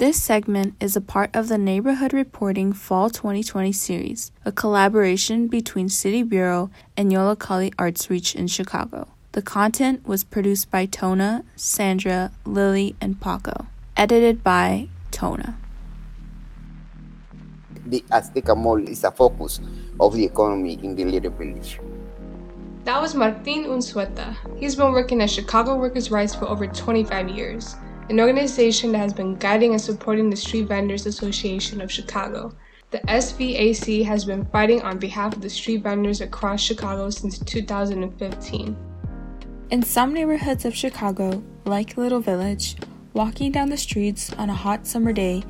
This segment is a part of the Neighborhood Reporting Fall 2020 series, a collaboration between City Bureau and Yollocalli Arts Reach in Chicago. The content was produced by Tona, Sandra, Lily, and Paco. Edited by Tona. The Azteca Mall is a focus of the economy in the little village. That was Martin Unzueta. He's been working at Chicago Workers' Rights for over 25 years, an organization that has been guiding and supporting the Street Vendors Association of Chicago. The SVAC has been fighting on behalf of the street vendors across Chicago since 2015. In some neighborhoods of Chicago, like Little Village, walking down the streets on a hot summer day,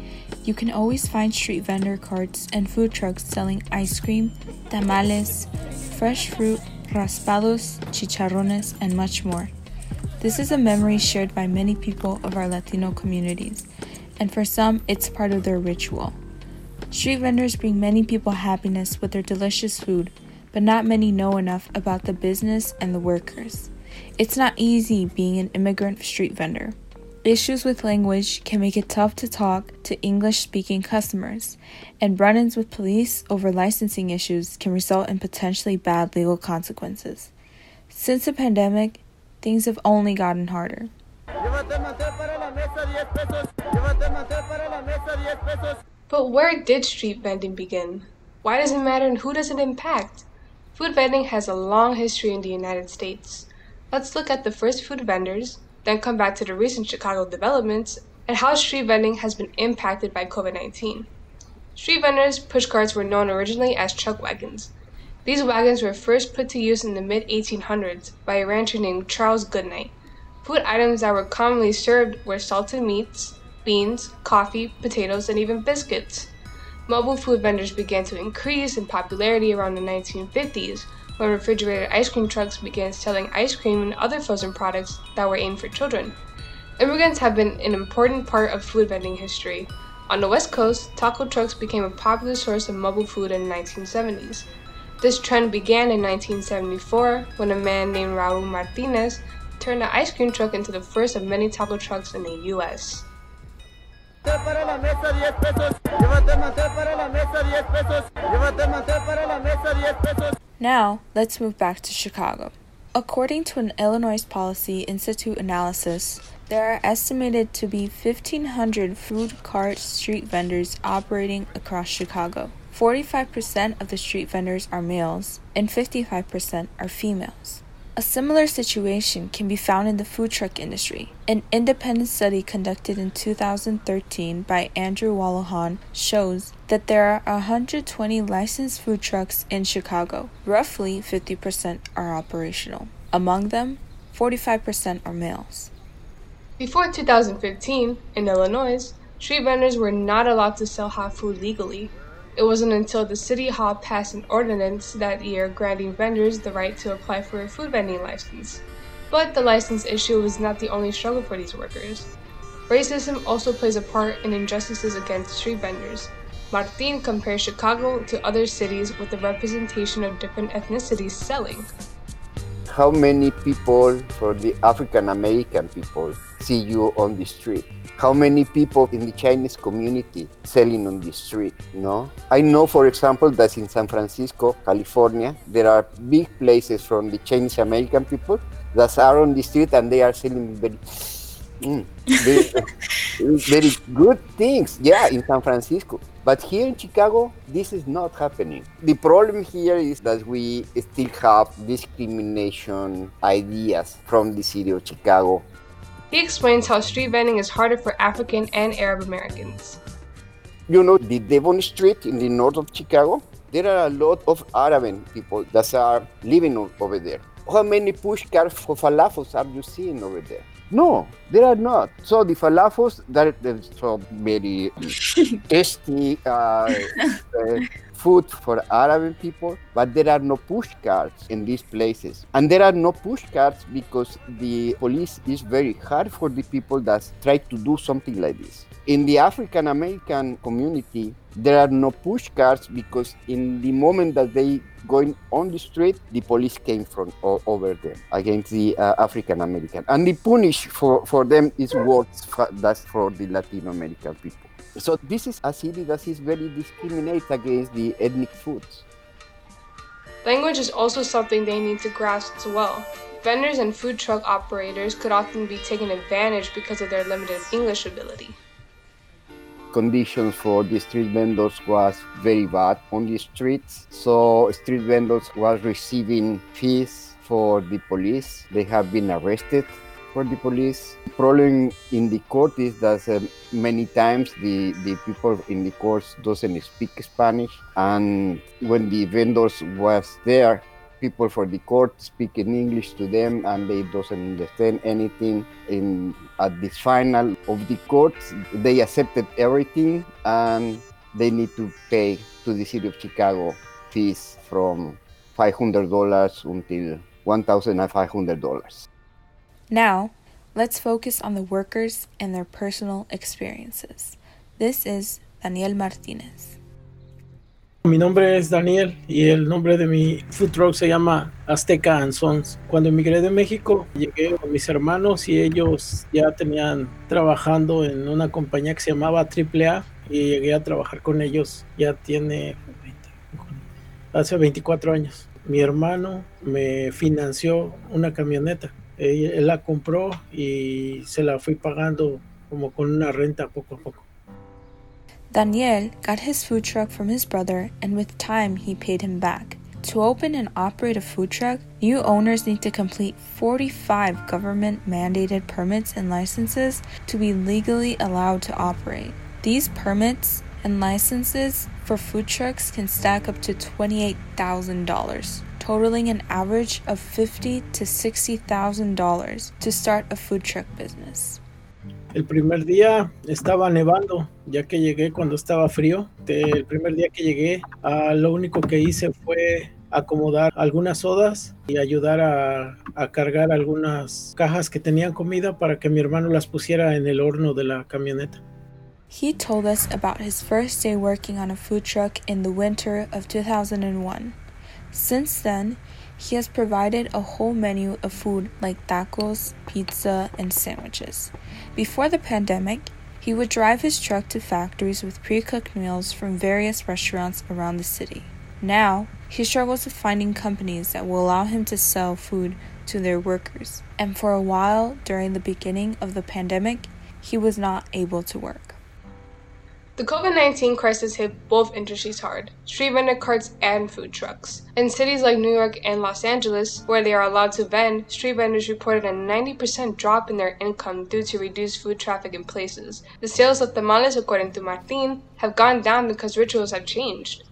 you can always find street vendor carts and food trucks selling ice cream, tamales, fresh fruit, raspados, chicharrones, and much more. This is a memory shared by many people of our Latino communities, and for some, it's part of their ritual. Street vendors bring many people happiness with their delicious food, but not many know enough about the business and the workers. It's not easy being an immigrant street vendor. Issues with language can make it tough to talk to English speaking customers, and run ins with police over licensing issues can result in potentially bad legal consequences. Since the pandemic, things have only gotten harder. But where did street vending begin? Why does it matter and who does it impact? Food vending has a long history in the United States. Let's look at the first food vendors, then come back to the recent Chicago developments and how street vending has been impacted by COVID 19. Street vendors' pushcarts were known originally as chuck wagons. These wagons were first put to use in the mid 1800s by a rancher named Charles Goodnight. Food items that were commonly served were salted meats, beans, coffee, potatoes, and even biscuits. Mobile food vendors began to increase in popularity around the 1950s when refrigerated ice cream trucks began selling ice cream and other frozen products that were aimed for children. Immigrants have been an important part of food vending history. On the West Coast, taco trucks became a popular source of mobile food in the 1970s. This trend began in 1974 when a man named Raul Martinez turned an ice cream truck into the first of many taco trucks in the U.S. Now, let's move back to Chicago. According to an Illinois Policy Institute analysis, there are estimated to be 1,500 food cart street vendors operating across Chicago. 45% of the street vendors are males, and 55% are females. A similar situation can be found in the food truck industry. An independent study conducted in 2013 by Andrew Wallohan shows that there are 120 licensed food trucks in Chicago. Roughly 50% are operational. Among them, 45% are males. Before 2015, in Illinois, street vendors were not allowed to sell hot food legally. It wasn't until the City Hall passed an ordinance that year granting vendors the right to apply for a food vending license. But the license issue was not the only struggle for these workers. Racism also plays a part in injustices against street vendors. Martin compares Chicago to other cities with the representation of different ethnicities selling. How many people for the African American people see you on the street? how many people in the Chinese community selling on the street, no? I know, for example, that in San Francisco, California, there are big places from the Chinese American people that are on the street and they are selling very, mm, very, very good things, yeah, in San Francisco. But here in Chicago, this is not happening. The problem here is that we still have discrimination ideas from the city of Chicago he explains how street vending is harder for African and Arab Americans. You know, the Devon Street in the north of Chicago, there are a lot of Arabian people that are living over there. How many push cars for falafels are you seeing over there? No, there are not. So the falafels, that is so very tasty. Uh, uh, food for Arab people, but there are no push carts in these places. And there are no push carts because the police is very hard for the people that try to do something like this. In the African American community, there are no push carts because in the moment that they going on the street, the police came from o- over them against the uh, African American, and the punish for, for them is worse than for the Latino American people. So this is a city that is very discriminate against the ethnic foods. Language is also something they need to grasp as well. Vendors and food truck operators could often be taken advantage because of their limited English ability. Conditions for the street vendors was very bad on the streets. So street vendors was receiving fees for the police. They have been arrested for the police. The problem in the court is that uh, many times the, the people in the courts doesn't speak Spanish, and when the vendors was there, people for the court speak in English to them, and they doesn't understand anything. In at the final of the court, they accepted everything, and they need to pay to the city of Chicago fees from $500 until $1,500. Now, let's focus on the workers and their personal experiences. This is Daniel Martinez. Mi nombre es Daniel y el nombre de mi food truck se llama Azteca and Sons. Cuando emigré de México, llegué con mis hermanos y ellos ya tenían trabajando en una compañía que se llamaba AAA y llegué a trabajar con ellos ya tiene 20, hace 24 años. Mi hermano me financió una camioneta él, la compró y se la fui pagando como con una renta poco a poco. Daniel got his food truck from his brother and with time he paid him back. To open and operate a food truck, new owners need to complete 45 government mandated permits and licenses to be legally allowed to operate. These permits and licenses for food trucks can stack up to $28,000 totaling an average of $50 to $60,000 to start a food truck business. El primer día estaba nevando, ya que llegué cuando estaba frío. El primer día que llegué, uh, lo único que hice fue acomodar algunas sodas y ayudar a, a, cargar algunas cajas que tenían comida para que mi hermano las pusiera en el horno de la camioneta. He told us about his first day working on a food truck in the winter of 2001. Since then, he has provided a whole menu of food like tacos, pizza, and sandwiches. Before the pandemic, he would drive his truck to factories with pre cooked meals from various restaurants around the city. Now, he struggles with finding companies that will allow him to sell food to their workers, and for a while during the beginning of the pandemic, he was not able to work. The COVID 19 crisis hit both industries hard street vendor carts and food trucks. In cities like New York and Los Angeles, where they are allowed to vend, street vendors reported a 90% drop in their income due to reduced food traffic in places. The sales of tamales, according to Martin, have gone down because rituals have changed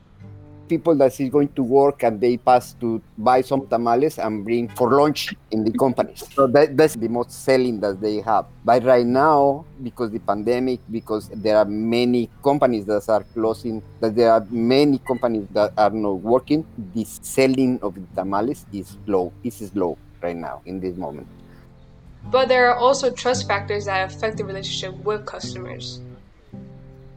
people that is going to work and they pass to buy some tamales and bring for lunch in the companies. So that, that's the most selling that they have. But right now, because the pandemic, because there are many companies that are closing, that there are many companies that are not working, the selling of the tamales is low. Is low right now in this moment. But there are also trust factors that affect the relationship with customers.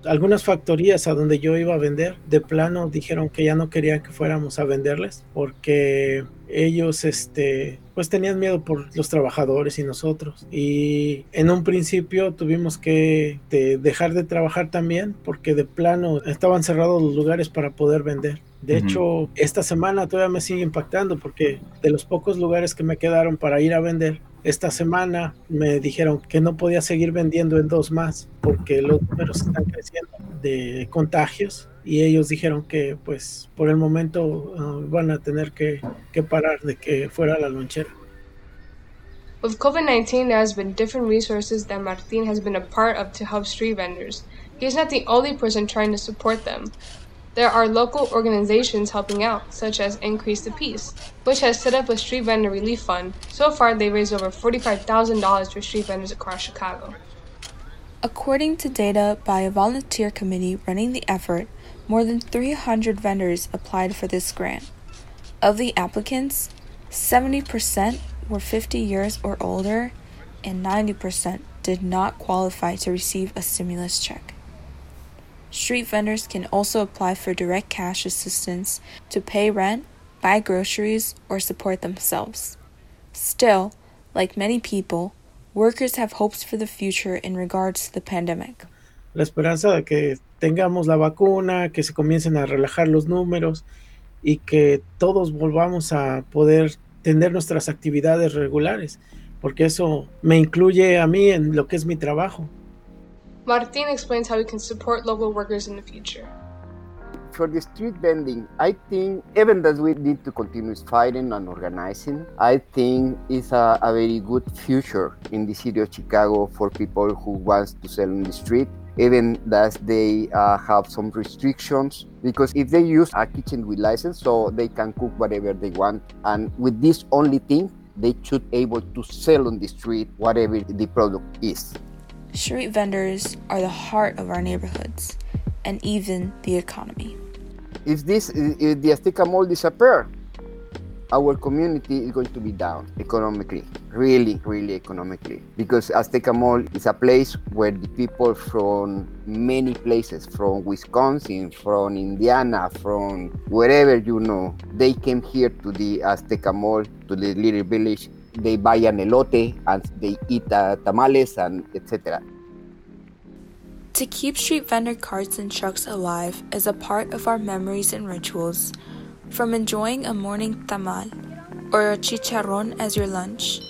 Algunas factorías a donde yo iba a vender, de plano dijeron que ya no querían que fuéramos a venderles porque ellos este pues tenían miedo por los trabajadores y nosotros y en un principio tuvimos que de dejar de trabajar también porque de plano estaban cerrados los lugares para poder vender de uh -huh. hecho esta semana todavía me sigue impactando porque de los pocos lugares que me quedaron para ir a vender esta semana me dijeron que no podía seguir vendiendo en dos más porque los números están creciendo de contagios y ellos dijeron que pues por el momento uh, van a tener que, que parar de que fuera la lonchera. With COVID-19, there has been different resources that Martin has been a part of to help street vendors. He is not the only person trying to support them. There are local organizations helping out, such as Increase the Peace, which has set up a street vendor relief fund. So far, they raised over $45,000 for street vendors across Chicago. According to data by a volunteer committee running the effort, more than 300 vendors applied for this grant. Of the applicants, 70% were 50 years or older, and 90% did not qualify to receive a stimulus check. Street vendors can also apply for direct cash assistance to pay rent, buy groceries, or support themselves. Still, like many people, workers have hopes for the future in regards to the pandemic. La esperanza de que tengamos la vacuna, que se comiencen a relajar los números y que todos volvamos a poder tener nuestras actividades regulares, porque eso me incluye a mí en lo que es mi trabajo. Martin explains how we can support local workers in the future. For the street vending, I think even that we need to continue fighting and organizing, I think it's a, a very good future in the city of Chicago for people who wants to sell on the street even that they uh, have some restrictions. Because if they use a kitchen with license so they can cook whatever they want. And with this only thing they should able to sell on the street whatever the product is Street vendors are the heart of our neighborhoods and even the economy. if this if the Azteca Mall disappear our community is going to be down economically, really, really economically. Because Azteca Mall is a place where the people from many places, from Wisconsin, from Indiana, from wherever you know, they came here to the Azteca Mall, to the little village. They buy an elote and they eat uh, tamales and etc. To keep street vendor carts and trucks alive is a part of our memories and rituals. From enjoying a morning tamal or a chicharron as your lunch,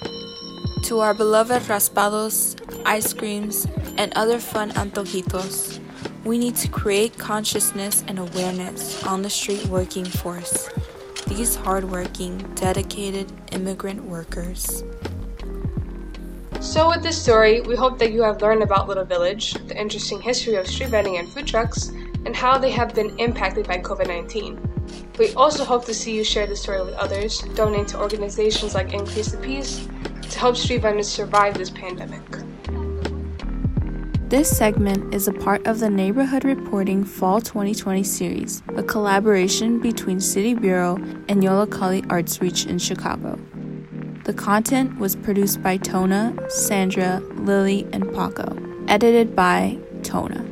to our beloved raspados, ice creams, and other fun antojitos, we need to create consciousness and awareness on the street working force. These hardworking, dedicated immigrant workers. So, with this story, we hope that you have learned about Little Village, the interesting history of street vending and food trucks, and how they have been impacted by COVID 19. We also hope to see you share the story with others, donate to organizations like Increase the Peace to help street vendors survive this pandemic. This segment is a part of the Neighborhood Reporting Fall 2020 series, a collaboration between City Bureau and Yollocalli Arts Reach in Chicago. The content was produced by Tona, Sandra, Lily, and Paco, edited by Tona.